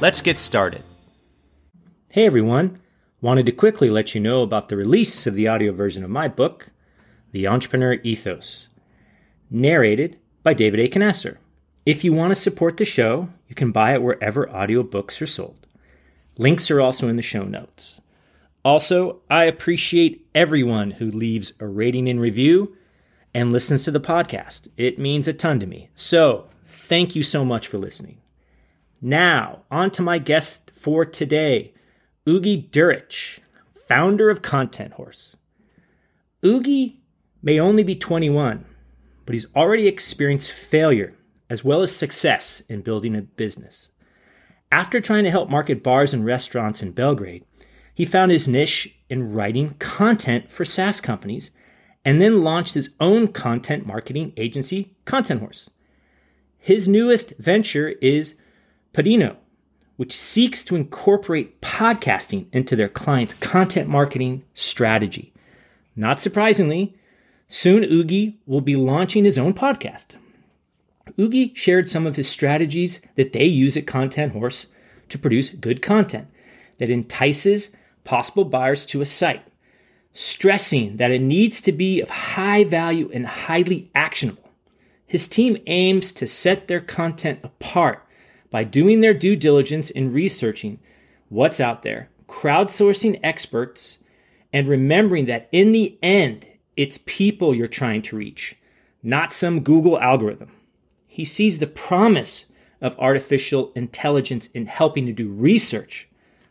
Let's get started. Hey everyone, wanted to quickly let you know about the release of the audio version of my book, The Entrepreneur Ethos, narrated by David A. Conatser. If you want to support the show, you can buy it wherever audiobooks are sold. Links are also in the show notes. Also, I appreciate everyone who leaves a rating and review and listens to the podcast. It means a ton to me. So, thank you so much for listening. Now, on to my guest for today, Ugi Djuric, founder of Content Horse. Ugi may only be 21, but he's already experienced failure as well as success in building a business. After trying to help market bars and restaurants in Belgrade, he found his niche in writing content for SaaS companies and then launched his own content marketing agency, Content Horse. His newest venture is Podino, which seeks to incorporate podcasting into their clients' content marketing strategy. Not surprisingly, soon Ugi will be launching his own podcast. Ugi shared some of his strategies that they use at Content Horse to produce good content that entices possible buyers to a site, stressing that it needs to be of high value and highly actionable. His team aims to set their content apart by doing their due diligence in researching what's out there, crowdsourcing experts, and remembering that in the end, it's people you're trying to reach, not some Google algorithm. He sees the promise of artificial intelligence in helping to do research,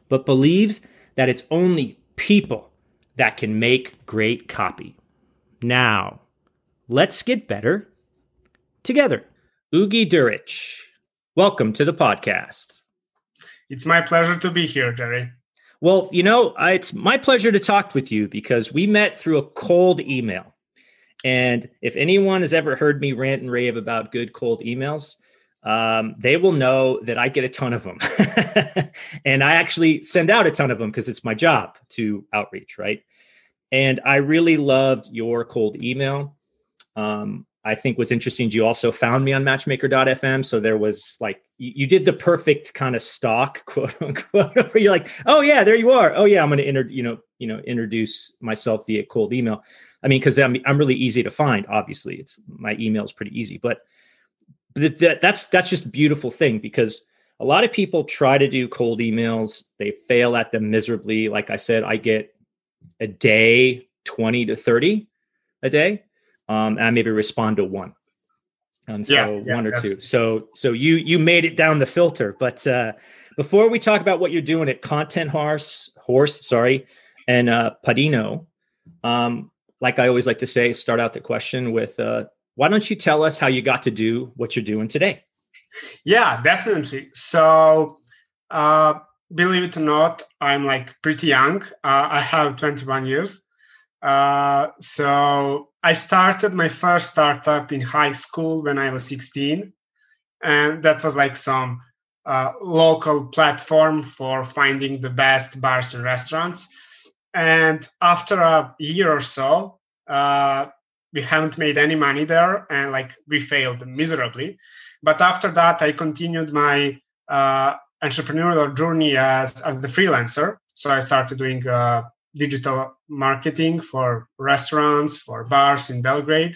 but believes that it's only people that can make great copy. Now, let's get better together. Ugi Djuric, welcome to the podcast. It's my pleasure to be here, Jerry. Well, you know, it's my pleasure to talk with you because we met through a cold email. And if anyone has ever heard me rant and rave about good cold emails, um, they will know that I get a ton of them. and I actually send out a ton of them because it's my job to outreach, right? And I really loved your cold email. Um, I think what's interesting is you also found me on matchmaker.fm. So there was like, you, you did the perfect kind of stock quote unquote, where you're like, oh yeah, there you are. Oh yeah, I'm going to you know, you know, introduce myself via cold email. I mean, because I'm I'm really easy to find. Obviously, it's my email is pretty easy, but that, that's that's just beautiful thing because a lot of people try to do cold emails, they fail at them miserably. Like I said, I get a day twenty to thirty a day, um, and I maybe respond to one. Um, so yeah, yeah, one or two. So so you you made it down the filter. But uh, before we talk about what you're doing at Content Horse, Horse, sorry, and uh, Podino, um, like I always like to say, start out the question with, uh, why don't you tell us how you got to do what you're doing today? Yeah, definitely. So, uh, believe it or not, I'm like pretty young. Uh, I have 21 years. Uh, so I started my first startup in high school when I was 16, and that was like some uh, local platform for finding the best bars and restaurants. And after a year or so, uh, we haven't made any money there, and like we failed miserably. But after that, I continued my uh, entrepreneurial journey as as the freelancer. So I started doing uh, digital marketing for restaurants, for bars in Belgrade,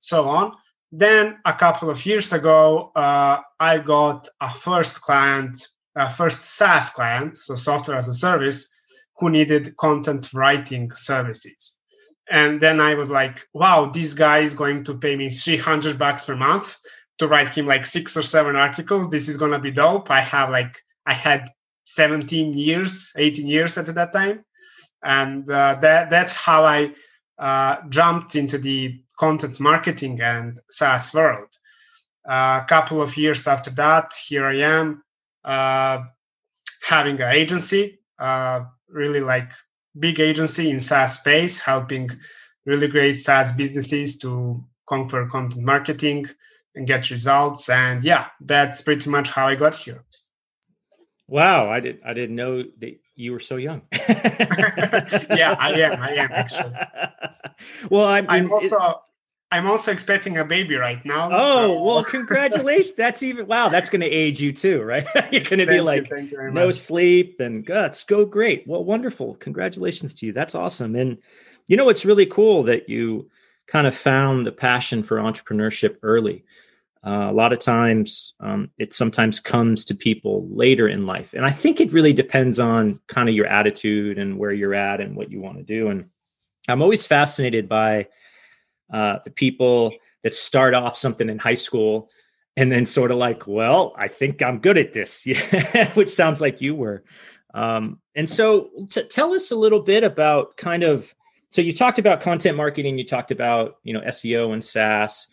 so on. Then a couple of years ago, uh, I got a first client, a first SaaS client, so software as a service, who needed content writing services. And then I was like, wow, this guy is going to pay me 300 bucks per month to write him like six or seven articles. This is going to be dope. I have like, I had 17 years, 18 years at that time and uh, that that's how I uh, jumped into the content marketing and SaaS world. Uh, a couple of years after that, here I am uh, having an agency, uh, really like big agency in SaaS space, helping really great SaaS businesses to conquer content marketing and get results. And yeah, that's pretty much how I got here. Wow, I did I didn't know that you were so young. yeah, I am. I am actually. Well, I'm, I'm also it, I'm also expecting a baby right now. Oh so. well, congratulations! that's even wow. That's going to age you too, right? You're going to be like you, no much. sleep and guts. Go great. Well, wonderful. Congratulations to you. That's awesome. And you know, it's really cool that you kind of found the passion for entrepreneurship early. Uh, a lot of times, um, it sometimes comes to people later in life, and I think it really depends on kind of your attitude and where you're at and what you want to do. And I'm always fascinated by uh, the people that start off something in high school and then sort of like, well, I think I'm good at this, which sounds like you were. Um, and so, t- tell us a little bit about kind of. So you talked about content marketing, you talked about you know SEO and SaaS.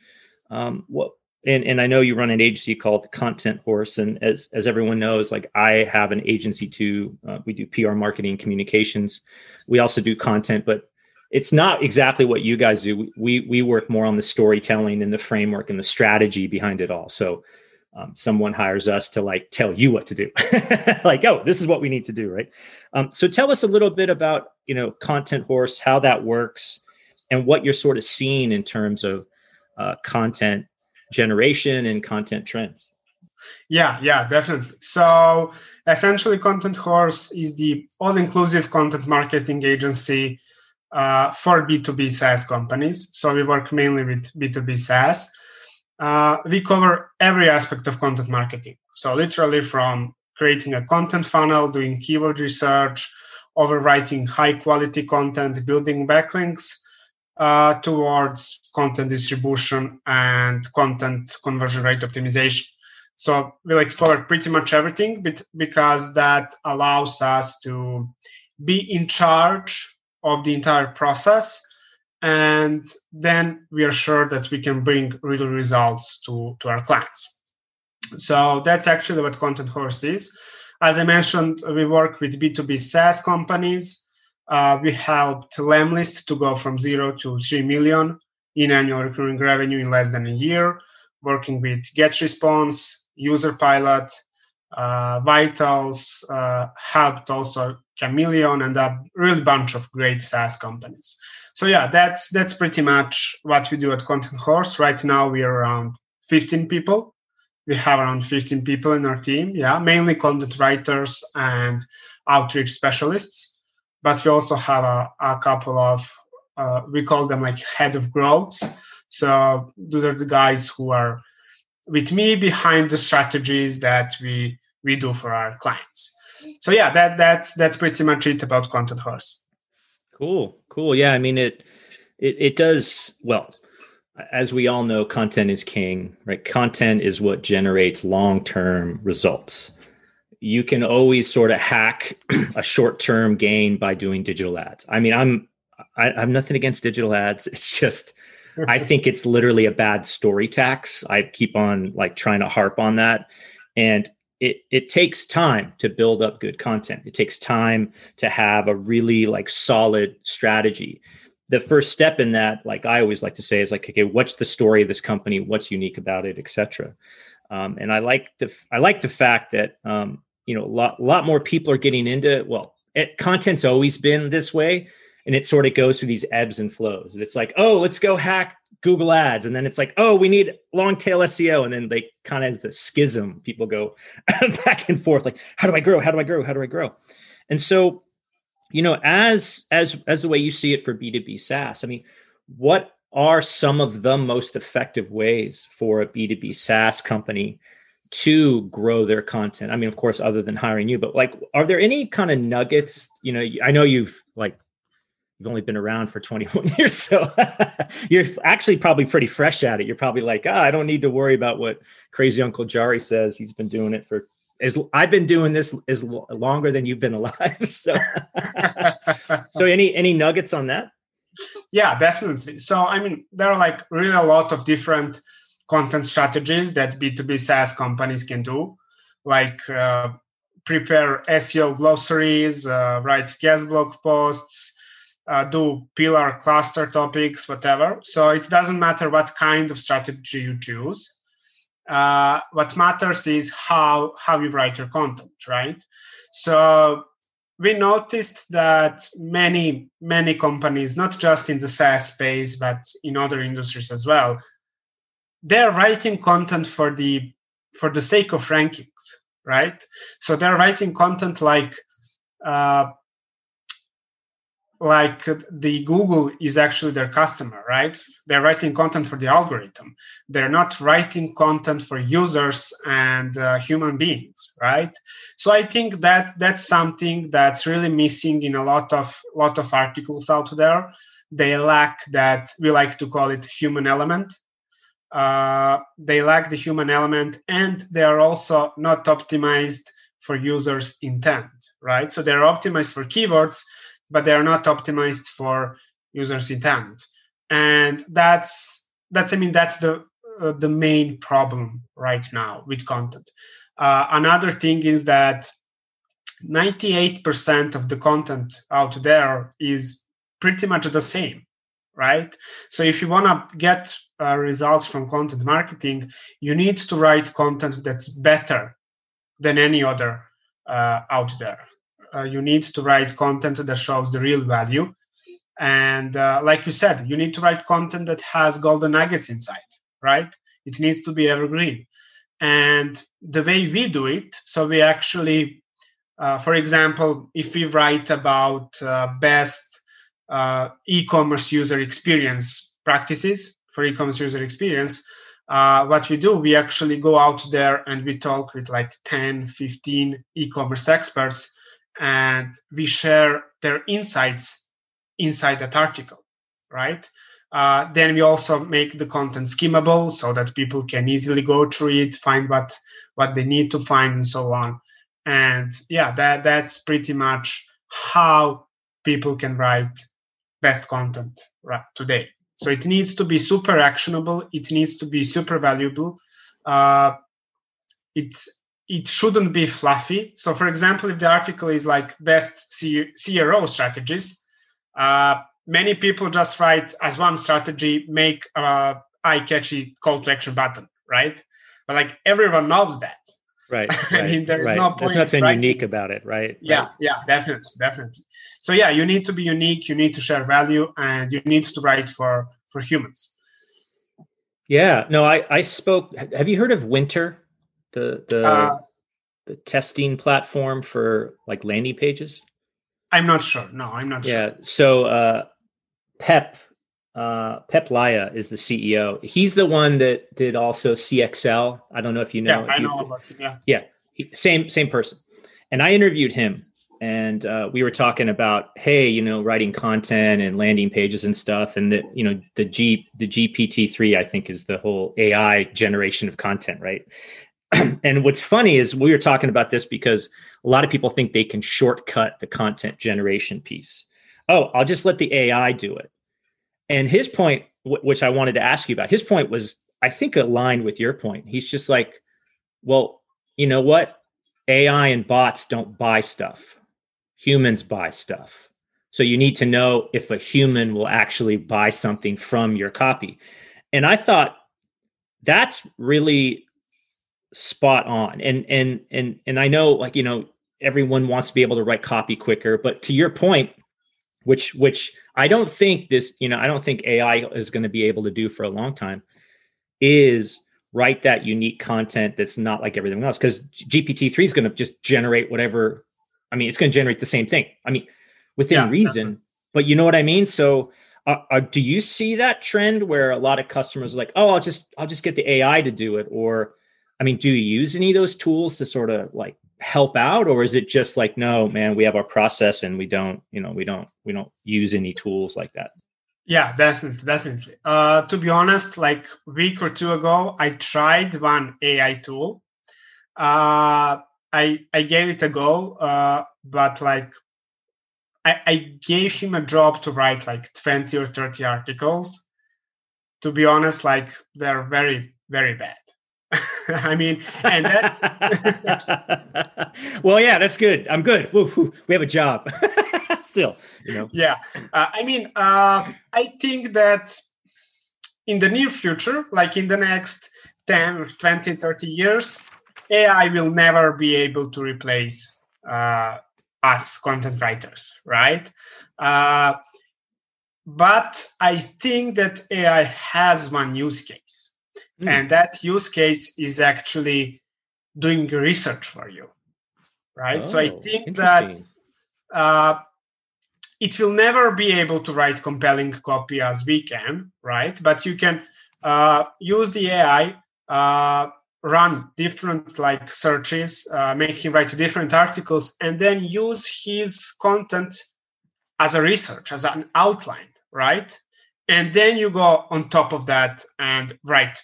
Um, what and and I know you run an agency called Content Horse, and as as everyone knows, like I have an agency too. Uh, we do PR marketing, communications. We also do content, but it's not exactly what you guys do. We we work more on the storytelling and the framework and the strategy behind it all. So um, someone hires us to like tell you what to do, like oh, this is what we need to do, right? Um, so tell us a little bit about you know Content Horse, how that works, and what you're sort of seeing in terms of uh, content generation and content trends? Yeah, yeah, definitely. So essentially, Content Horse is the all inclusive content marketing agency uh, for B2B SaaS companies. So we work mainly with B2B SaaS. Uh, we cover every aspect of content marketing. So literally from creating a content funnel, doing keyword research, overwriting high quality content, building backlinks, uh, towards content distribution and content conversion rate optimization. So we like cover pretty much everything but because that allows us to be in charge of the entire process and then we are sure that we can bring real results to, to our clients. So that's actually what Content Horse is. As I mentioned, we work with B2B SaaS companies uh, we helped Lemlist to go from zero to 3 million in annual recurring revenue in less than a year, working with GetResponse, UserPilot, uh, Vitals, uh, helped also Chameleon and a real bunch of great SaaS companies. So yeah, that's that's pretty much what we do at Content Horse. Right now we are around 15 people. We have around 15 people in our team. Yeah, mainly content writers and outreach specialists but we also have a, a couple of uh, we call them like head of growths. So those are the guys who are with me behind the strategies that we we do for our clients. So yeah, that that's that's pretty much it about Content Horse. Cool, cool. Yeah, I mean it it it does well. As we all know, content is king, right? Content is what generates long-term results. You can always sort of hack a short-term gain by doing digital ads. I mean, I'm I, I have nothing against digital ads. It's just I think it's literally a bad story tax. I keep on like trying to harp on that. And it it takes time to build up good content. It takes time to have a really like solid strategy. The first step in that, like I always like to say, is like, okay, what's the story of this company? What's unique about it, etc. Um, and I like the I like the fact that um, you know a lot, lot more people are getting into well, it, content's always been this way, and it sort of goes through these ebbs and flows. And it's like, oh, let's go hack Google Ads, and then it's like, oh, we need long tail SEO, and then they kind of the schism. People go back and forth, like, how do I grow? How do I grow? How do I grow? And so, you know, as as as the way you see it for B two B SaaS, I mean, what are some of the most effective ways for a B two B SaaS company to grow their content? I mean, of course, other than hiring you, but like, are there any kind of nuggets? You know, I know you've like you've only been around for 21 years so you're actually probably pretty fresh at it you're probably like ah, i don't need to worry about what crazy uncle jarie says he's been doing it for as i've been doing this as longer than you've been alive so so any any nuggets on that yeah definitely so i mean there are like really a lot of different content strategies that b2b saas companies can do like uh, prepare seo glossaries uh, write guest blog posts uh, do pillar cluster topics, whatever. So it doesn't matter what kind of strategy you choose. Uh, what matters is how how you write your content, right? So we noticed that many many companies, not just in the SaaS space but in other industries as well, they're writing content for the for the sake of rankings, right? So they're writing content like uh, like the google is actually their customer right? They're writing content for the algorithm. They're not writing content for users and uh, human beings right? So i think that that's something that's really missing in a lot of lot of articles out there. They lack that we like to call it human element uh, they lack the human element and they are also not optimized for users intent right? So they're optimized for keywords but they are not optimized for users intent. And that's that's i mean that's the uh, the main problem right now with content. Uh, another thing is that 98% of the content out there is pretty much the same right? So if you want to get uh, results from content marketing you need to write content that's better than any other uh, out there. Uh, you need to write content that shows the real value. And uh, like you said you need to write content that has golden nuggets inside right? It needs to be evergreen. And the way we do it so we actually uh, for example if we write about uh, best uh, e-commerce user experience practices for e-commerce user experience uh, what we do we actually go out there and we talk with like 10 15 e-commerce experts and we share their insights inside that article, right? Uh, then we also make the content skimmable so that people can easily go through it, find what what they need to find, and so on. And yeah, that that's pretty much how people can write best content right today. So it needs to be super actionable. It needs to be super valuable. Uh, it's it shouldn't be fluffy. So, for example, if the article is like best CRO strategies, uh, many people just write as one strategy, make a eye-catchy call to action button, right? But like everyone knows that. Right. right I mean, there's right. no point. There's nothing writing. unique about it, right? Yeah, right. yeah, definitely, definitely. So yeah, you need to be unique. You need to share value, and you need to write for for humans. Yeah. No, I I spoke. Have you heard of Wynter, the the uh, the testing platform for like landing pages? I'm not sure. No, I'm not yeah. sure. Yeah. So uh, Peep uh, Peep Laja is the CEO. He's the one that did also CXL. I don't know if you know. Yeah, I you, know about him. Yeah, yeah, he, same same person. And I interviewed him, and uh, we were talking about, hey, you know, writing content and landing pages and stuff, and that you know the G the GPT three I think is the whole AI generation of content, right? and what's funny is we were talking about this because a lot of people think they can shortcut the content generation piece. Oh, I'll just let the AI do it. And his point, w- which I wanted to ask you about, his point was, I think, aligned with your point. He's just like, well, you know what? AI and bots don't buy stuff, humans buy stuff. So you need to know if a human will actually buy something from your copy. And I thought that's really spot on. And and and and I know like you know everyone wants to be able to write copy quicker, but to your point, which which I don't think this, you know, I don't think AI is going to be able to do for a long time, is write that unique content that's not like everything else. Because GPT three is going to just generate whatever. I mean, it's going to generate the same thing. I mean, within yeah, reason, definitely. but you know what I mean. So, uh, uh, do you see that trend where a lot of customers are like, "Oh, I'll just I'll just get the AI to do it," or I mean, do you use any of those tools to sort of like help out or is it just like no man we have our process and we don't you know we don't we don't use any tools like that? Yeah definitely definitely. Uh, to be honest like a week or two ago i tried one ai tool. Uh, i i gave it a go uh, but like I, I gave him a job to write like 20 or 30 articles. To be honest like they're very very bad I mean, and that's well, yeah, that's good. I'm good. Woo, woo. We have a job still, you know. Yeah, uh, I mean, uh, I think that in the near future, like in the next 10, 20, 30 years, AI will never be able to replace uh, us content writers, right? Uh, but I think that AI has one use case Mm. And that use case is actually doing research for you. Right. Oh, so I oh, think that uh, it will never be able to write compelling copy as we can, right? But you can uh, use the AI, uh, run different like searches, uh, make him write different articles, and then use his content as a research, as an outline, right? And then you go on top of that and write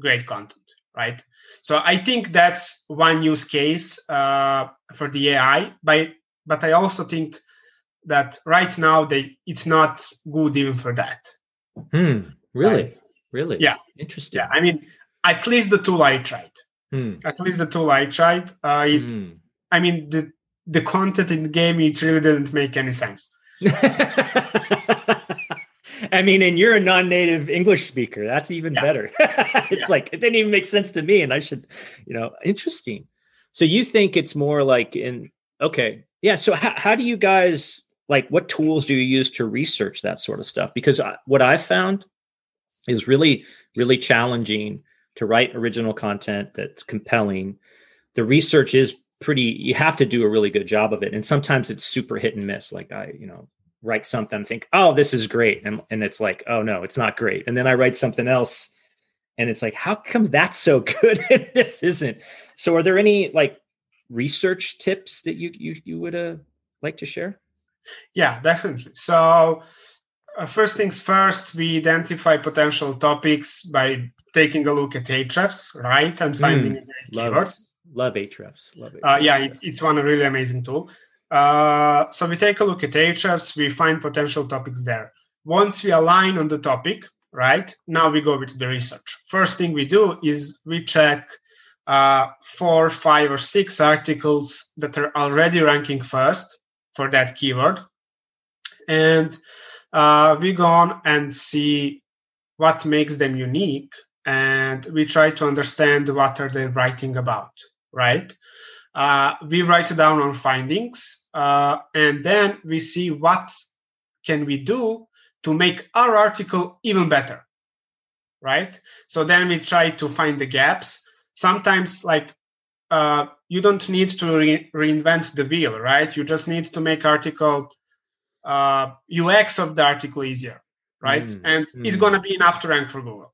great content, right? So I think that's one use case uh, for the AI. By, but I also think that right now they it's not good even for that. Hmm. Really? Right? Really? Yeah. Interesting. Yeah. I mean, at least the tool I tried. Hmm. At least the tool I tried. Uh, it. Hmm. I mean, the the content in the game it really didn't make any sense. I mean, and you're a non-native English speaker. That's even yeah. better. it's yeah. like it didn't even make sense to me, and I should, you know, interesting. So you think it's more like in okay, yeah. So how how do you guys like? What tools do you use to research that sort of stuff? Because what I've found is really really challenging to write original content that's compelling. The research is pretty you have to do a really good job of it and sometimes it's super hit and miss like i you know write something think oh this is great and, and it's like oh no it's not great. And then i write something else and it's like how come that's so good and this isn't? So are there any like research tips that you you, you would uh, like to share? Yeah definitely. So uh, first things first we identify potential topics by taking a look at Ahrefs right and finding mm, love, keywords. love Ahrefs love it uh, yeah it, it's one really amazing tool uh, so we take a look at Ahrefs, we find potential topics there. Once we align on the topic, right, now we go with the research. First thing we do is we check uh, four, five, or six articles that are already ranking first for that keyword. And uh, we go on and see what makes them unique and we try to understand what are they writing about right uh, we write down our findings uh, and then we see what can we do to make our article even better right so then we try to find the gaps sometimes like uh, you don't need to re- reinvent the wheel right you just need to make article uh, ux of the article easier right? Mm, and mm. it's going to be enough to rank for Google.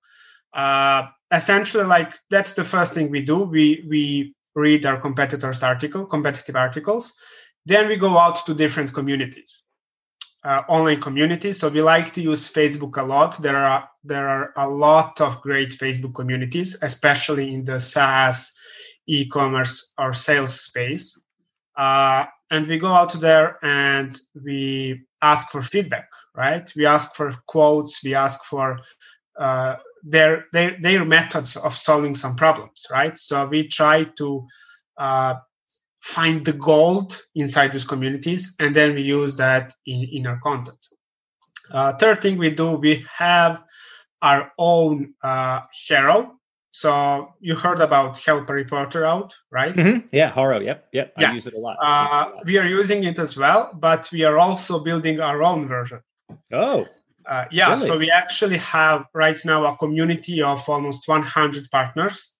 Uh, essentially, like that's the first thing we do. We we read our competitors' article, competitive articles. Then we go out to different communities, uh, online communities. So we like to use Facebook a lot. There are there are a lot of great Facebook communities, especially in the SaaS, e-commerce, or sales space. Uh, and we go out there and we ask for feedback right we ask for quotes we ask for uh, their, their their methods of solving some problems right so we try to uh, find the gold inside those communities and then we use that in, in our content uh, third thing we do we have our own uh, Haro so you heard about Help a Reporter Out, right? Mm-hmm. Yeah, Haro. Yep, yep. Yeah. I use it a lot. Uh, we are using it as well, but we are also building our own version. Oh. Uh, yeah, really? so we actually have right now a community of almost 100 partners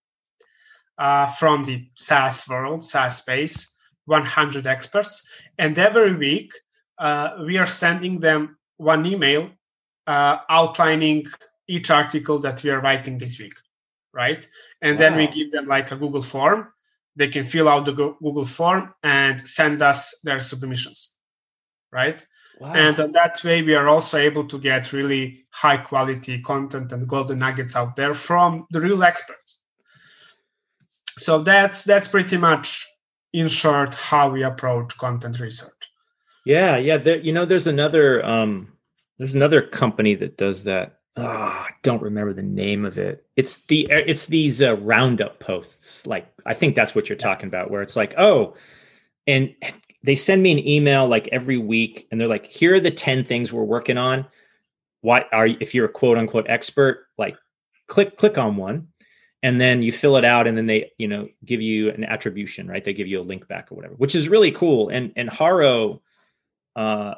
uh, from the SaaS world, SaaS space, 100 experts. And every week, uh, we are sending them one email uh, outlining each article that we are writing this week right? And wow. then we give them like a Google form. They can fill out the Google form and send us their submissions, right? Wow. And that way, we are also able to get really high quality content and golden nuggets out there from the real experts. So that's that's pretty much, in short, how we approach content research. Yeah, yeah. There, you know, there's another um, there's another company that does that oh, I don't remember the name of it. It's the it's these uh, roundup posts. Like I think that's what you're talking about, where it's like, oh, and they send me an email like every week, and they're like, here are the ten things we're working on. Why are if you're a quote unquote expert, like click click on one, and then you fill it out, and then they you know give you an attribution, right? They give you a link back or whatever, which is really cool. And and Haro uh,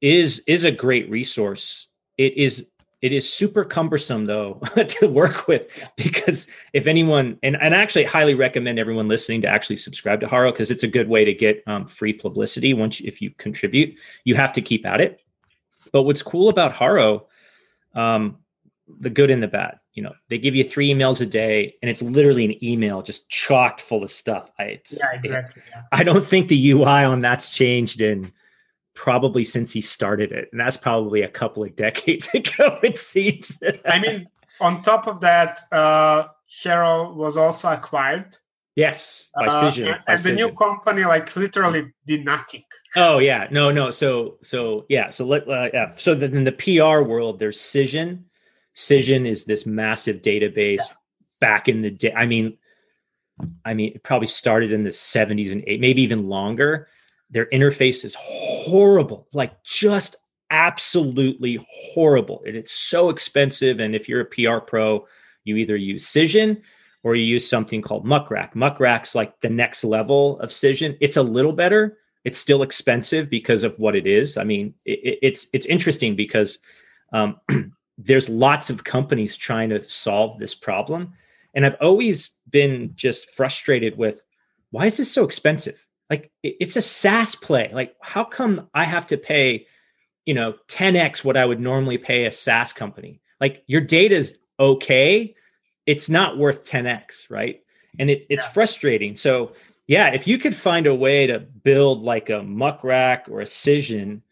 is is a great resource. It is it is super cumbersome though to work with because if anyone and, and I actually highly recommend everyone listening to actually subscribe to Haro because it's a good way to get um, free publicity once if you contribute you have to keep at it. But what's cool about Haro um, the good and the bad you know they give you three emails a day and it's literally an email just chocked full of stuff. I, yeah, exactly, yeah. I don't think the UI on that's changed in probably since he started it. And that's probably a couple of decades ago, it seems. I mean, on top of that, uh, Haro was also acquired. Yes, by uh, Cision. and, and the new company like literally did nothing. Oh yeah, no, no. So, so yeah. So let uh, yeah. So then in the PR world, there's Cision. Cision is this massive database. Yeah. Back in the day, I mean, I mean, it probably started in the 70s and eight, maybe even longer their interface is horrible, like just absolutely horrible. And it's so expensive. And if you're a PR pro, you either use Cision or you use something called Muckrack. Muckrack's like the next level of Cision. It's a little better. It's still expensive because of what it is. I mean, it, it's it's interesting because um, there's lots of companies trying to solve this problem, and I've always been just frustrated with why is this so expensive? Like it's a SaaS play. Like, how come I have to pay, you know, 10x what I would normally pay a SaaS company? Like, your data is okay, it's not worth 10x, right? And it, it's yeah. frustrating. So, yeah, if you could find a way to build like a Muckrack or a Cision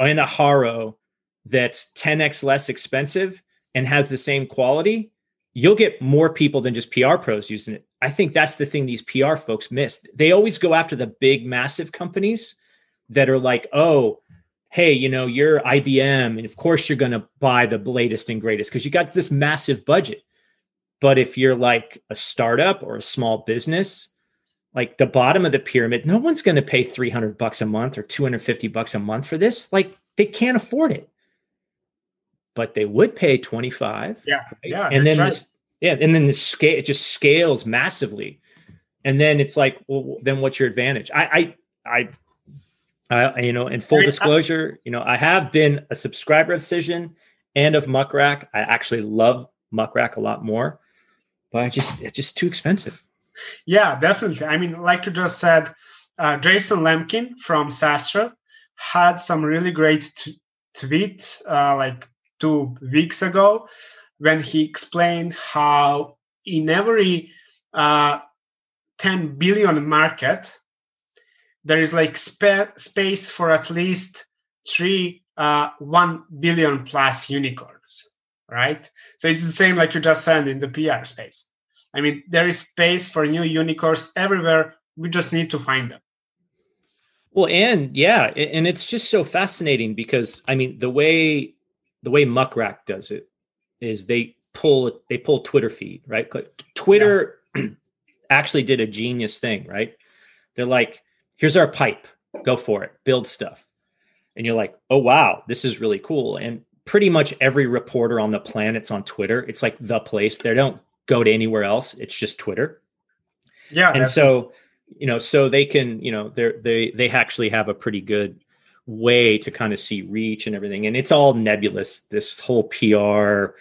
in a Haro that's 10x less expensive and has the same quality, you'll get more people than just PR pros using it. I think that's the thing these PR folks miss. They always go after the big, massive companies that are like, oh, hey, you know, you're IBM, and of course you're going to buy the latest and greatest because you got this massive budget. But if you're like a startup or a small business, like the bottom of the pyramid, no one's going to pay 300 bucks a month or 250 bucks a month for this. Like they can't afford it but they would pay 25. Yeah. Yeah. And then, right. this, yeah. And then the scale, it just scales massively. And then it's like, well, then what's your advantage? I, I, I, I you know, in full disclosure, you know, I have been a subscriber of Cision and of Muckrack. I actually love Muckrack a lot more, but I just, it's just too expensive. Yeah, definitely. I mean, like you just said, uh, Jason Lemkin from SaaStr had some really great t- tweet, uh, like two weeks ago when he explained how in every uh, 10 billion market there is like spa- space for at least three uh, 1 billion plus unicorns right? So it's the same like you just said in the pr space. I mean there is space for new unicorns everywhere. We just need to find them. Well and yeah and it's just so fascinating because i mean the way the way muckrack does it is they pull they pull twitter feed right? Twitter yeah. actually did a genius thing right? They're like here's our pipe. Go for it. Build stuff. And you're like oh wow. This is really cool. And pretty much every reporter on the planet's on twitter. It's like the place. They don't go to anywhere else. It's just twitter. Yeah and so you know so they can you know they they they actually have a pretty good way to kind of see reach and everything. And it's all nebulous this whole pr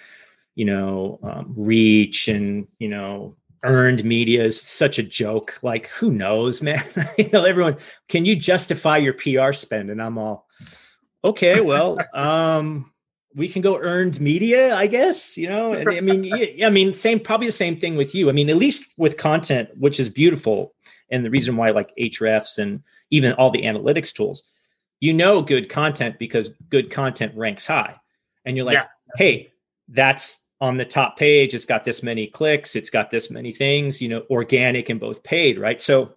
you know um, reach and you know earned media is such a joke. Like who knows man? You know everyone can you justify your pr spend? And i'm all okay well um we can go earned media i guess you know? I mean yeah, i mean same probably the same thing with you. I mean at least with content which is beautiful and the reason why like Ahrefs and even all the analytics tools, you know good content because good content ranks high. And you're like, yeah. hey, that's on the top page. It's got this many clicks. It's got this many things, you know, organic and both paid, right? So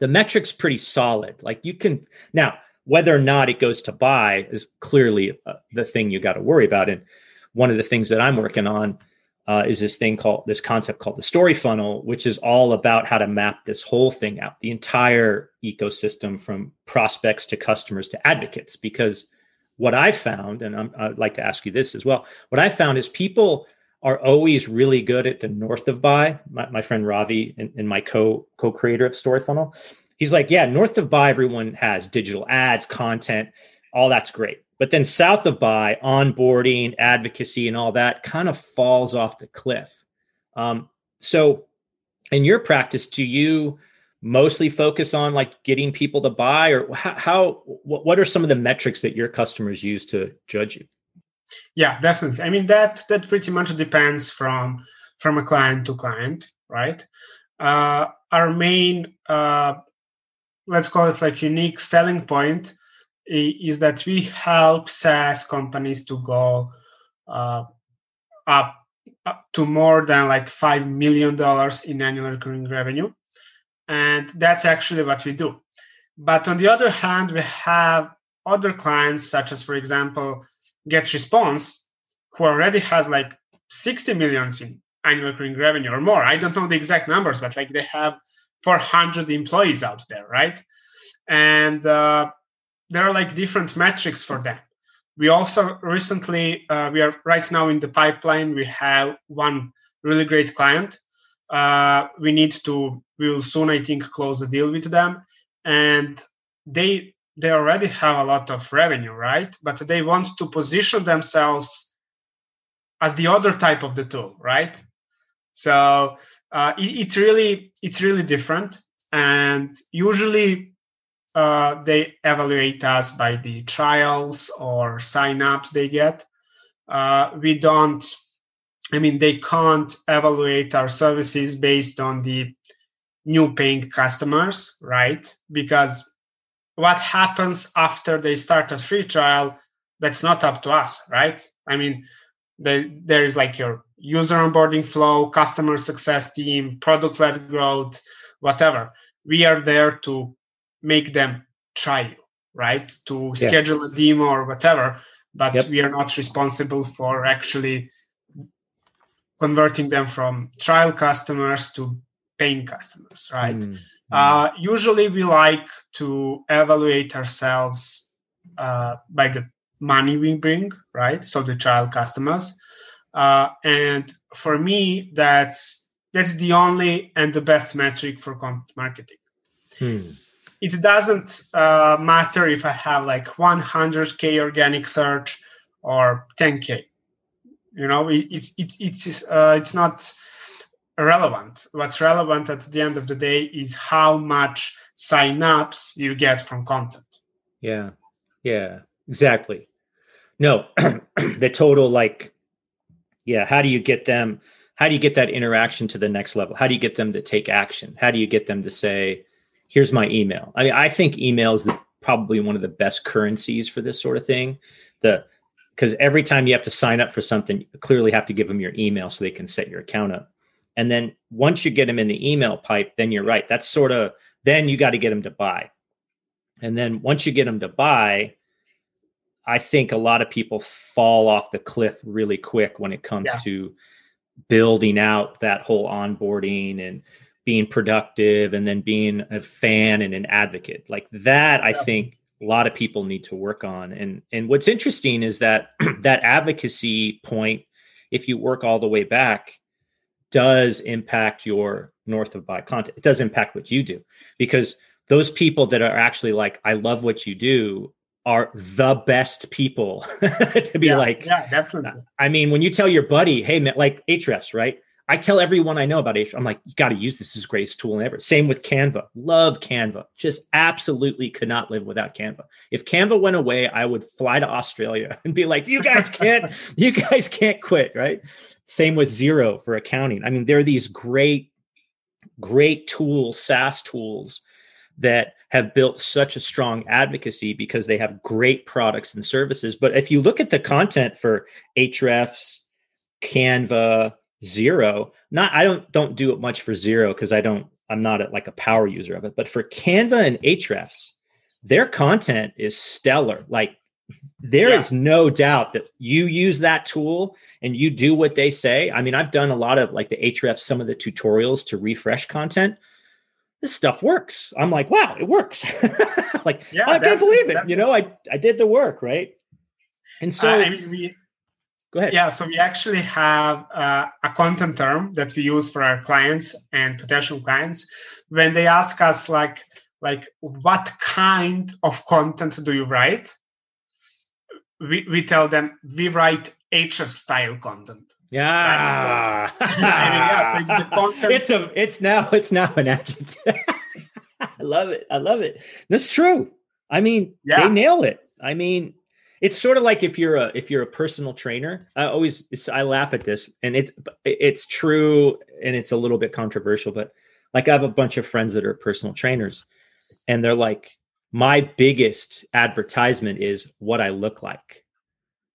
the metrics pretty solid. Like you can now whether or not it goes to buy is clearly uh, the thing you got to worry about. And one of the things that I'm working on uh, is this thing called this concept called the story funnel, which is all about how to map this whole thing out, the entire ecosystem from prospects to customers to advocates. Because what I found, and I'm, I'd like to ask you this as well, what I found is people are always really good at the north of buy. My, my friend Ravi and, and my co co creator of Story Funnel, he's like, yeah, north of buy, everyone has digital ads, content, all that's great. But then south of buy, onboarding, advocacy, and all that kind of falls off the cliff. Um, so, in your practice, do you mostly focus on like getting people to buy, or how, how what are some of the metrics that your customers use to judge you? Yeah, definitely. I mean that that pretty much depends from from a client to client, right? Uh, our main, uh, let's call it like unique selling point is that we help SaaS companies to go uh, up, up, to more than like five million dollars in annual recurring revenue, and that's actually what we do. But on the other hand, we have other clients, such as, for example, GetResponse, who already has like 60 millions in annual recurring revenue or more. I don't know the exact numbers, but like they have 400 employees out there, right? And uh, there are like different metrics for them. We also recently, uh, we are right now in the pipeline. We have one really great client. Uh, we need to, we will soon, I think, close the deal with them. And they, they already have a lot of revenue, right? But they want to position themselves as the other type of the tool, right? So uh, it, it's really, it's really different. And usually uh, they evaluate us by the trials or sign-ups they get. Uh, we don't, I mean, they can't evaluate our services based on the new paying customers, right? Because what happens after they start a free trial, that's not up to us, right? I mean, the, there is like your user onboarding flow, customer success team, product led growth, whatever. We are there to make them try you, right? To yeah. schedule a demo or whatever, but yep. we are not responsible for actually converting them from trial customers to paying customers, right? Mm. Uh, usually we like to evaluate ourselves uh, by the money we bring, right? So the trial customers. Uh, and for me, that's that's the only and the best metric for content marketing. Hmm it doesn't uh, matter if I have like 100k organic search or 10k. You know, it, it's it's it's uh, it's not relevant. What's relevant at the end of the day is how much signups you get from content. Yeah, yeah, exactly. No, the total like, yeah. How do you get them? How do you get that interaction to the next level? How do you get them to take action? How do you get them to say, "Here's my email"? I mean, I think email is the, probably one of the best currencies for this sort of thing. The because every time you have to sign up for something, you clearly have to give them your email so they can set your account up. And then once you get them in the email pipe, then you're right. That's sort of then you got to get them to buy. And then once you get them to buy, I think a lot of people fall off the cliff really quick when it comes yeah. to building out that whole onboarding and being productive and then being a fan and an advocate. Like that, I think a lot of people need to work on. And and what's interesting is that that advocacy point, if you work all the way back, does impact your north of buy content. It does impact what you do because those people that are actually like, I love what you do are the best people to be yeah, like, yeah, definitely. I mean, when you tell your buddy, hey, man, like Ahrefs, right? I tell everyone I know about Ahrefs. I'm like, you got to use this. Is greatest tool ever. Same with Canva. Love Canva. Just absolutely could not live without Canva. If Canva went away, I would fly to Australia and be like, you guys can't, you guys can't quit, right? Same with Xero for accounting. I mean, there are these great, great tools, SaaS tools that have built such a strong advocacy because they have great products and services. But if you look at the content for Ahrefs, Canva, Xero, not I don't don't do it much for Xero because I don't I'm not a, like a power user of it. But for Canva and Ahrefs, their content is stellar. Like there yeah. is no doubt that you use that tool and you do what they say. I mean, I've done a lot of like the Ahrefs, some of the tutorials to refresh content this stuff works. I'm like, wow, it works. like, yeah, I can't believe it. You know, I, I did the work, right? And so, uh, I mean, we, go ahead. Yeah, so we actually have uh, a content term that we use for our clients and potential clients when they ask us, like, like what kind of content do you write? We, we tell them we write Ahrefs style content. Yeah. Right? So, I mean, yeah. So it's the content. It's a. It's now. It's now an adjective. I love it. I love it. That's true. I mean, yeah. they nail it. I mean, it's sort of like if you're a if you're a personal trainer. I always I laugh at this, and it's it's true, and it's a little bit controversial, but like I have a bunch of friends that are personal trainers, and they're like, my biggest advertisement is what I look like,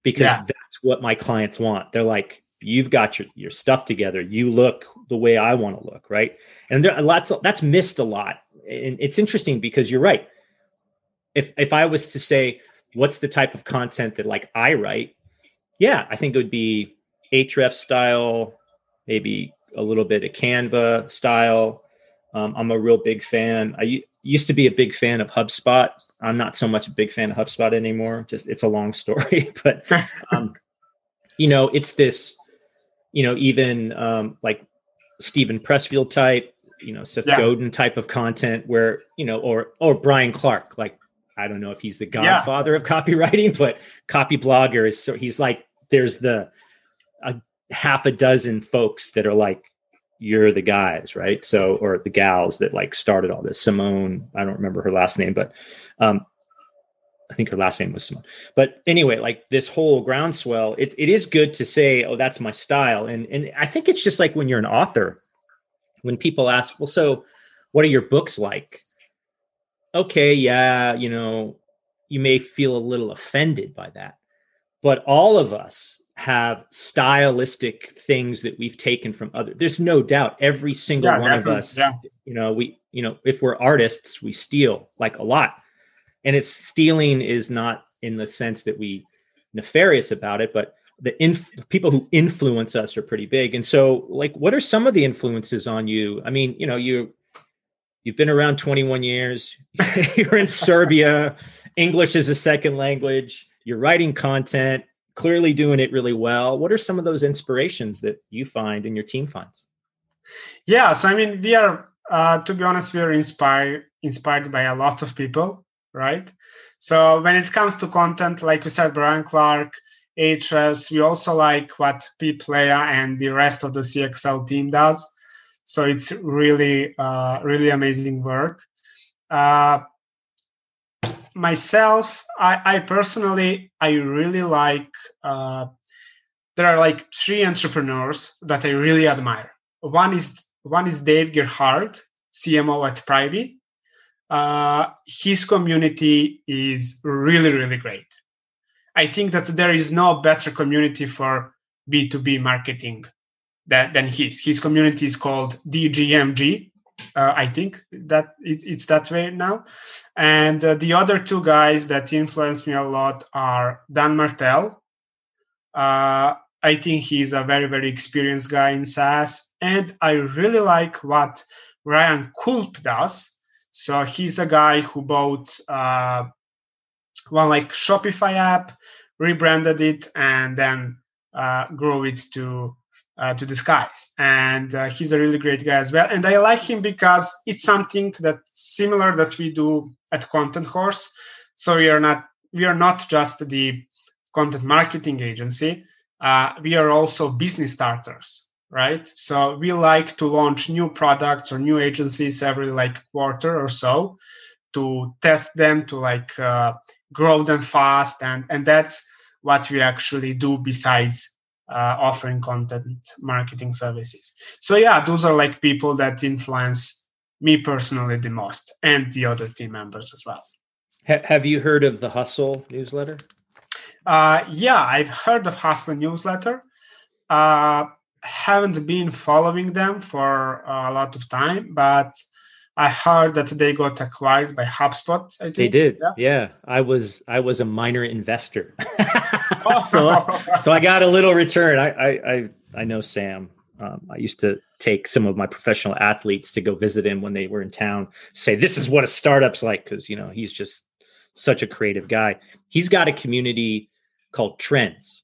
because yeah. that's what my clients want. They're like, you've got your, your stuff together you look the way i want to look right and there are lots of, that's missed a lot and it's interesting because you're right if if i was to say what's the type of content that like i write? Yeah i think it would be href style maybe a little bit of canva style. Um, i'm a real big fan. I used to be a big fan of hubspot. I'm not so much a big fan of hubspot anymore. Just it's a long story but um, you know it's this you know, even um, like Steven Pressfield type, you know, Seth yeah. Godin type of content where, you know, or or Brian Clark, like I don't know if he's the godfather yeah. of copywriting, but Copyblogger is so he's like there's the a half a dozen folks that are like you're the guys, right? So or the gals that like started all this. Simone, I don't remember her last name, but um, I think her last name was Simone. But anyway, like this whole groundswell, it, it is good to say, oh, that's my style. And and I think it's just like when you're an author, when people ask, well, so what are your books like? Okay, yeah, you know, you may feel a little offended by that. But all of us have stylistic things that we've taken from other. There's no doubt every single yeah, one of us, yeah. you know, we, you know, if we're artists, we steal like a lot and it's stealing is not in the sense that we nefarious about it but the inf- people who influence us are pretty big and so like what are some of the influences on you i mean you know you you've been around 21 years. You're in serbia. English is a second language. You're writing content clearly doing it really well. What are some of those inspirations that you find and your team finds? Yeah so i mean we are uh, to be honest we are inspired inspired by a lot of people right? So when it comes to content, like we said, Brian Clark, Ahrefs, we also like what Peep Laja and the rest of the CXL team does. So it's really, uh, really amazing work. Uh, myself, I, I personally, I really like. Uh, there are like three entrepreneurs that I really admire. One is one is Dave Gerhardt, CMO at Privy. Uh, his community is really really great. I think that there is no better community for B2B marketing than, than his. His community is called DGMG, uh, I think that it, it's that way now. And uh, the other two guys that influenced me a lot are Dan Martell. Uh, I think he's a very, very experienced guy in SaaS. And I really like what Ryan Kulp does. So he's a guy who bought uh, one like Shopify app, rebranded it, and then uh, grew it to uh, to skies. And uh, he's a really great guy as well. And I like him because it's something that similar that we do at Contenthorse. So we are not we are not just the content marketing agency. Uh, we are also business starters, right? So we like to launch new products or new agencies every like quarter or so to test them to like uh, grow them fast and and that's what we actually do besides uh, offering content marketing services. So yeah, those are like people that influence me personally the most, and the other team members as well. have you heard of the Hustle newsletter? Uh, yeah, I've heard of Hustle newsletter. Uh, haven't been following them for a lot of time, but I heard that they got acquired by HubSpot. I think. They did. Yeah. yeah. I was I was a minor investor. so, so I got a little return. I I I, know Sam. Um, I used to take some of my professional athletes to go visit him when they were in town. Say this is what a startup's like because you know he's just such a creative guy. He's got a community called Trends,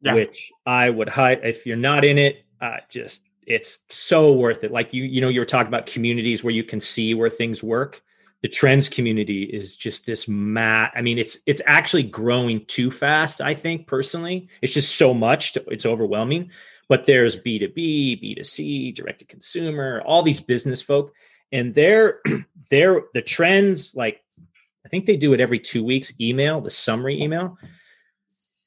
yeah. which I would hide if you're not in it. Uh, just it's so worth it. Like you, you know, you were talking about communities where you can see where things work. The trends community is just this mat. I mean, it's it's actually growing too fast. I think personally, it's just so much. To, it's overwhelming. But there's B two B, B two C, direct to consumer, all these business folk, and they're they're the trends. Like I think they do it every two weeks. Email the summary email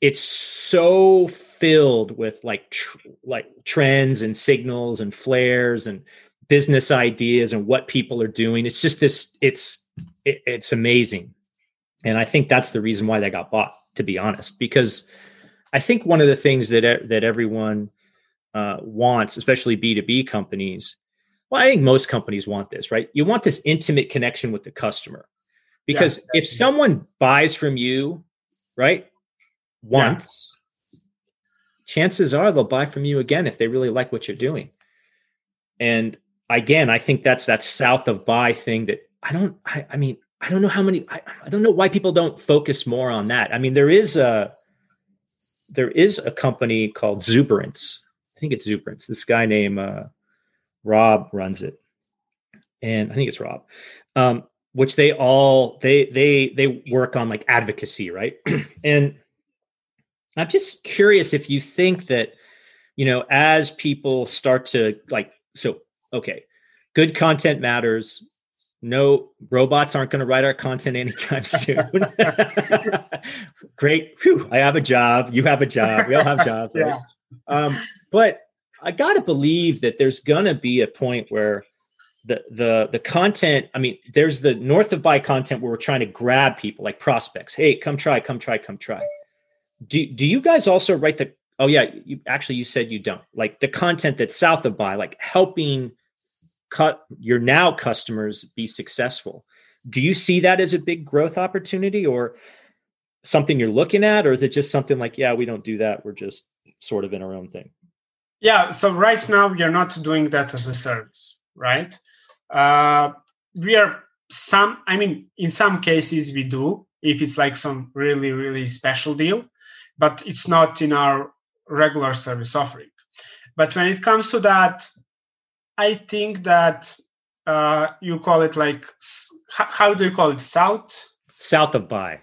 it's so filled with like tr- like trends and signals and flares and business ideas and what people are doing. It's just this it's it, it's amazing. And i think that's the reason why they got bought to be honest because i think one of the things that that everyone uh, wants especially b2b companies well i think most companies want this right? You want this intimate connection with the customer. Because yeah, if someone buys from you right once, yeah. chances are they'll buy from you again if they really like what you're doing. And again, I think that's that south of buy thing that I don't, I, I mean, I don't know how many, I, I don't know why people don't focus more on that. I mean, there is a, there is a company called Zuberance. I think it's Zuberance. This guy named uh, Rob runs it, and I think it's Rob. Um, which they all they they they work on like advocacy, right? and I'm just curious if you think that, you know, as people start to like, so, okay, good content matters. No robots aren't going to write our content anytime soon. Great. Whew, I have a job. You have a job. We all have jobs. Right? Yeah. Um, but I got to believe that there's going to be a point where the the the content i mean there's the north of buy content where we're trying to grab people like prospects hey come try come try come try do do you guys also write the oh yeah you actually you said you don't like the content that's south of buy like helping cut your now customers be successful. Do you see that as a big growth opportunity or something you're looking at or is it just something like yeah we don't do that we're just sort of in our own thing? Yeah so right now we are not doing that as a service right? Uh, we are some i mean in some cases we do if it's like some really really special deal but it's not in our regular service offering. But when it comes to that, I think that uh, you call it like how do you call it south south of buy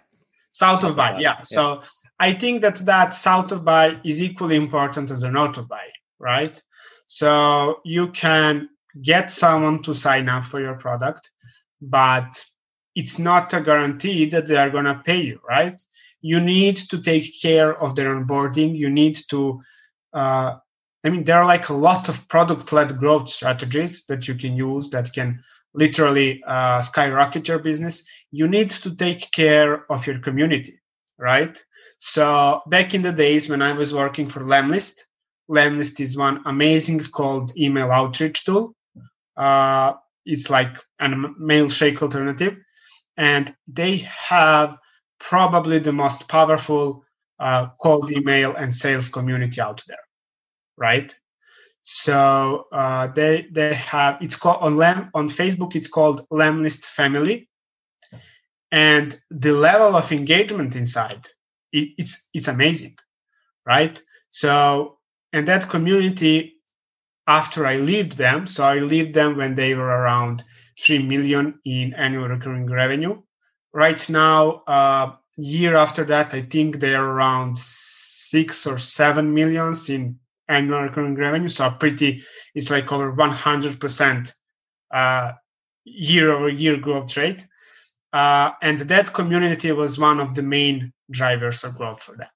south, south of buy, buy. Yeah. yeah. so i think that that south of buy is equally important as a north of buy right so you can get someone to sign up for your product but it's not a guarantee that they are going to pay you, right? You need to take care of their onboarding. You need to, uh, I mean, there are like a lot of product led growth strategies that you can use that can literally uh, skyrocket your business. You need to take care of your community, right? So back in the days when I was working for Lemlist, Lemlist is one amazing called email outreach tool. Uh, it's like a Mailshake alternative and they have probably the most powerful uh, cold email and sales community out there, right? So uh, they they have it's called on Lam on Facebook. It's called Lemlist Family, and the level of engagement inside it, it's it's amazing, right? So and that community, after I leave them, so I leave them when they were around 3 million in annual recurring revenue. Right now, uh, year after that, I think they're around six or seven millions in annual recurring revenue. So pretty, it's like over 100% uh, year over year growth rate. Uh, and that community was one of the main drivers of growth for them.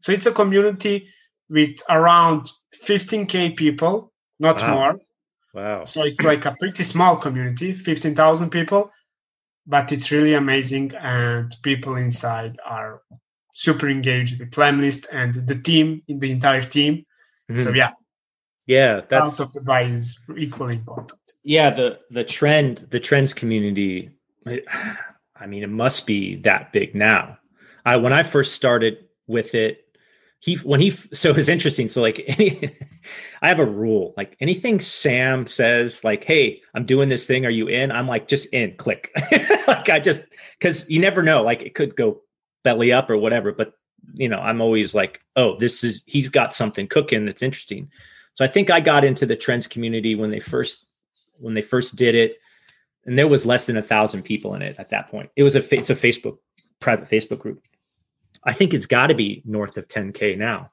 So it's a community with around 15k people, not wow. more. Wow. So it's like a pretty small community, 15,000 people, but it's really amazing. And people inside are super engaged with Lemlist and the team, the entire team. Mm-hmm. So yeah. Yeah, that's out of the buy is equally important. Yeah, the the trend, the trends community, I mean, it must be that big now. I when I first started with it, he when he so it's interesting. So like any i have a rule like anything sam says like hey i'm doing this thing. Are you in? I'm like just in click. Like i just because you never know like it could go belly up or whatever but you know i'm always like oh this is he's got something cooking that's interesting. So i think i got into the trends community when they first when they first did it and there was less than a thousand people in it at that point. It was a it's a facebook private facebook group I think it's got to be north of 10k now.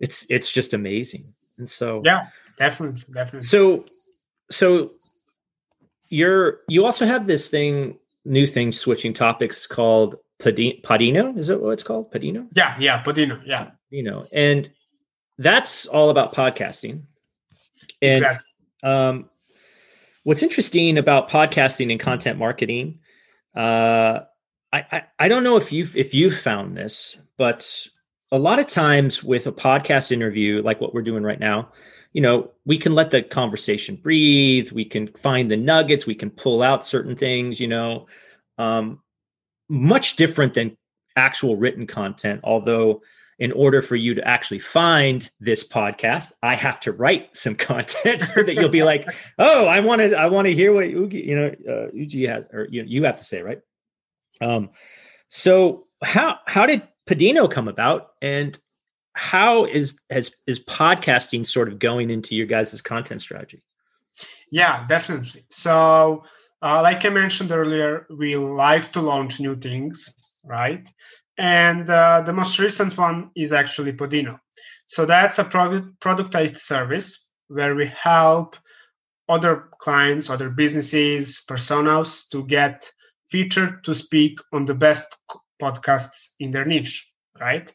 It's it's just amazing. And so Yeah, definitely, definitely. So so you're you also have this thing new thing switching topics called Podino, is that what it's called? Podino? Yeah, yeah, Podino, yeah. You know, and that's all about podcasting. And exactly. um what's interesting about podcasting and content marketing uh I, I, don't know if you've if you've found this, but a lot of times with a podcast interview like what we're doing right now, you know, we can let the conversation breathe. We can find the nuggets. We can pull out certain things. You know, um, much different than actual written content. Although, in order for you to actually find this podcast, I have to write some content so that you'll be like, "Oh, I want to, I want to hear what Ugi, you know, uh, Ugi has, or you know, you have to say, right?" Um, so how how did Podino come about, and how is has is podcasting sort of going into your guys' content strategy? Yeah, definitely. So, uh, like I mentioned earlier, we like to launch new things, right? And uh, the most recent one is actually Podino. So that's a product productized service where we help other clients, other businesses, personas to get featured to speak on the best podcasts in their niche, right?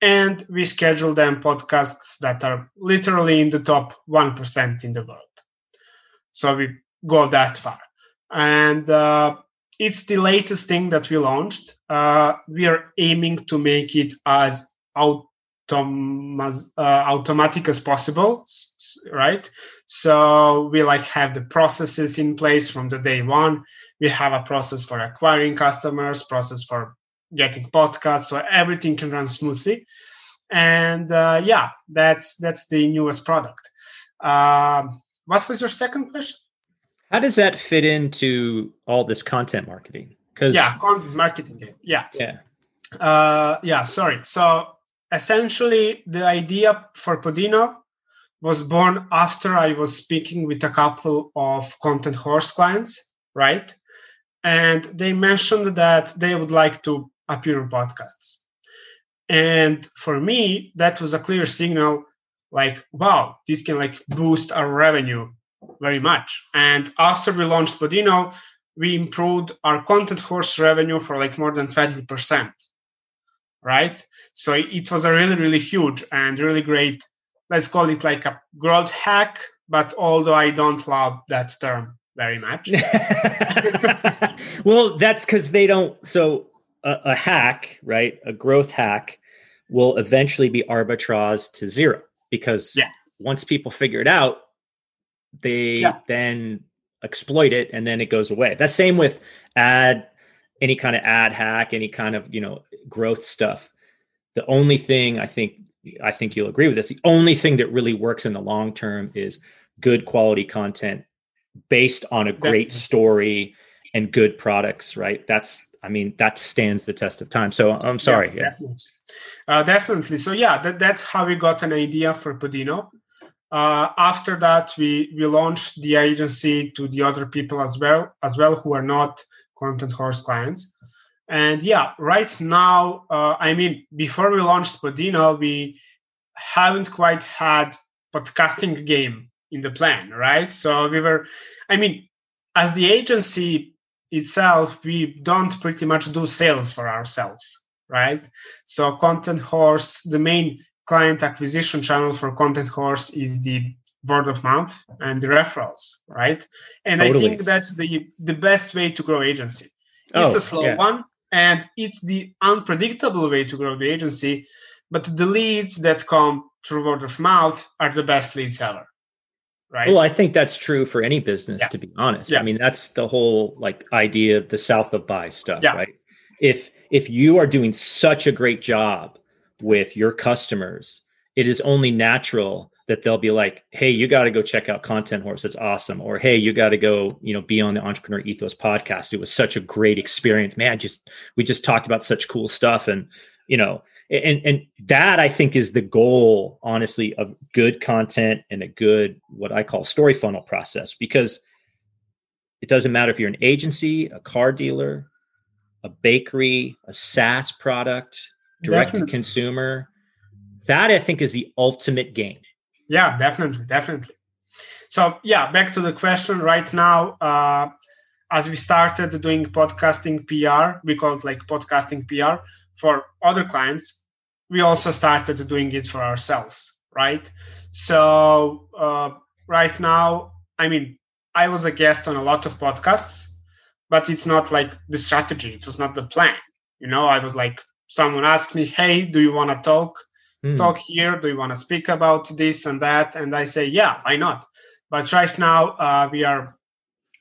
And we schedule them podcasts that are literally in the top 1% in the world. So we go that far. And uh, it's the latest thing that we launched. Uh, we are aiming to make it as out autom- uh, automatic as possible right? So we like have the processes in place from the day one. We have a process for acquiring customers process for getting podcasts so everything can run smoothly. And uh, yeah that's that's the newest product. Uh, what was your second question? How does that fit into all this content marketing? Because yeah content marketing yeah. Yeah. Uh, yeah sorry. So essentially the idea for Podino was born after I was speaking with a couple of Contenthorse clients, right? And they mentioned that they would like to appear on podcasts. And for me, that was a clear signal like, wow, this can like boost our revenue very much. And after we launched Podino, we improved our Contenthorse revenue for like more than 20%. Right. So it was a really, really huge and really great, let's call it like a growth hack. But although I don't love that term very much. well, that's because they don't. So a, a hack, right? A growth hack will eventually be arbitrage to zero because yeah. once people figure it out, they yeah. then exploit it and then it goes away. That's same with ad, any kind of ad hack, any kind of, you know, growth stuff. The only thing I think I think you'll agree with this. The only thing that really works in the long term is good quality content based on a great story and good products, right? That's I mean, that stands the test of time. So I'm sorry. Yeah, yeah. Definitely. Uh, definitely. So yeah, that, that's how we got an idea for Podino. Uh, after that, we we launched the agency to the other people as well as well who are not Contenthorse clients. And yeah, right now, uh, I mean, before we launched Podino, we haven't quite had podcasting game in the plan, right? So we were, I mean, as the agency itself, we don't pretty much do sales for ourselves, right? So Contenthorse, the main client acquisition channel for Contenthorse is the word of mouth and the referrals, right? And totally. I think that's the the best way to grow agency. It's oh, a slow yeah. one, and it's the unpredictable way to grow the agency. But the leads that come through word of mouth are the best leads ever. Right. Well, I think that's true for any business, yeah. to be honest. Yeah. I mean, that's the whole like idea of the south of buy stuff, right? If if you are doing such a great job with your customers, it is only natural that they'll be like, "Hey, you got to go check out Contenthorse. It's awesome." Or, "Hey, you got to go, you know, be on the Entrepreneur Ethos podcast. It was such a great experience, man. Just we just talked about such cool stuff, and you know, and and that I think is the goal, honestly, of good content and a good what I call story funnel process because it doesn't matter if you're an agency, a car dealer, a bakery, a SaaS product, direct to consumer. That I think is the ultimate game. Yeah, definitely, definitely. So yeah, back to the question. Right now, uh, as we started doing podcasting PR, we call it like podcasting PR for other clients. We also started doing it for ourselves, right? So uh, right now, I mean, I was a guest on a lot of podcasts, but it's not like the strategy. It was not the plan. You know, I was like someone asked me, "Hey, do you want to talk? Mm. Talk here? Do you want to speak about this and that?" And I say, "Yeah, why not?" But right now, uh, we are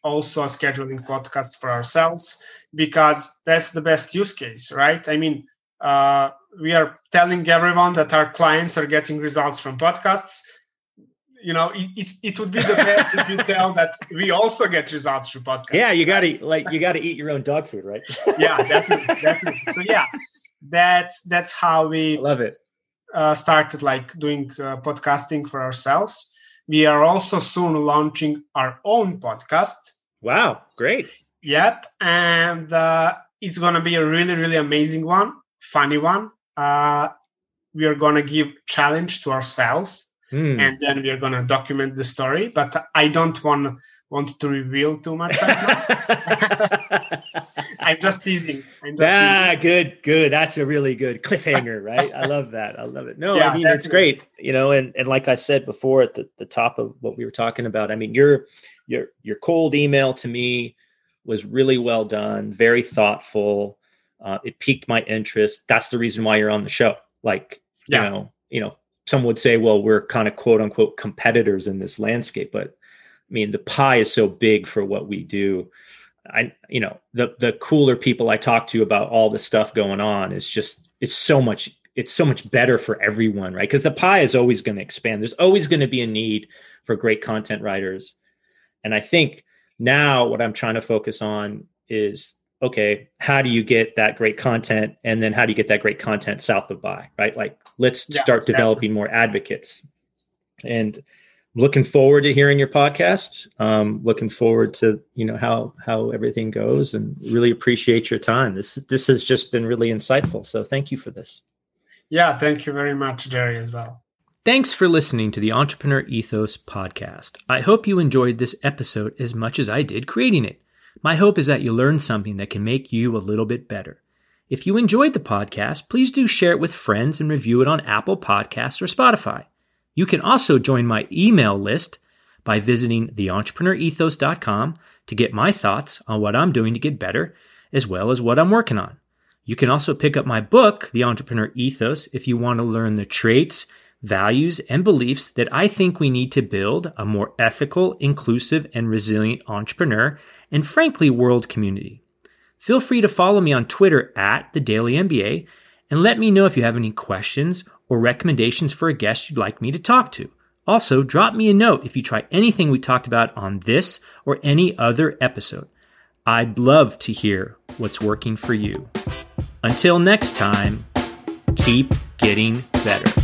also scheduling podcasts for ourselves because that's the best use case, right? I mean, uh, we are telling everyone that our clients are getting results from podcasts you know, it, it, it would be the best if you tell that we also get results through podcasts. Yeah, you got to like you got to eat your own dog food, right? yeah, definitely, definitely. So yeah, that's that's how we I love it. Uh, started like doing uh, podcasting for ourselves. We are also soon launching our own podcast. Wow, great! Yep, and uh, it's gonna be a really, really amazing one, funny one. Uh, we are gonna give challenge to ourselves mm. and then we are going to document the story but i don't want want to reveal too much right i'm just teasing. I'm just ah teasing. good good. That's a really good cliffhanger right? I love that. I love it. No yeah, i mean it's great you know and and like i said before at the, the top of what we were talking about i mean your your your cold email to me was really well done very thoughtful. Uh, it piqued my interest. That's the reason why you're on the show. Like yeah. you know you know some would say, well, we're kind of quote unquote competitors in this landscape, but I mean, the pie is so big for what we do. I, you know, the the cooler people I talk to about all the stuff going on is just it's so much it's so much better for everyone, right? Because the pie is always going to expand. There's always going to be a need for great content writers, and I think now what I'm trying to focus on is okay, how do you get that great content? And then how do you get that great content south of buy, right? Like, let's yeah, start developing more advocates. And looking forward to hearing your podcast. Um, looking forward to you know how how everything goes, and really appreciate your time. This this has just been really insightful. So thank you for this. Yeah, thank you very much, Jarie, as well. Thanks for listening to the Entrepreneur Ethos podcast. I hope you enjoyed this episode as much as I did creating it. My hope is that you learned something that can make you a little bit better. If you enjoyed the podcast, please do share it with friends and review it on Apple Podcasts or Spotify. You can also join my email list by visiting theentrepreneurethos.com to get my thoughts on what I'm doing to get better, as well as what I'm working on. You can also pick up my book, The Entrepreneur Ethos, if you want to learn the traits, values, and beliefs that I think we need to build a more ethical, inclusive, and resilient entrepreneur and frankly, world community. Feel free to follow me on Twitter at the Daily MBA and let me know if you have any questions or recommendations for a guest you'd like me to talk to. Also, drop me a note if you try anything we talked about on this or any other episode. I'd love to hear what's working for you. Until next time, keep getting better.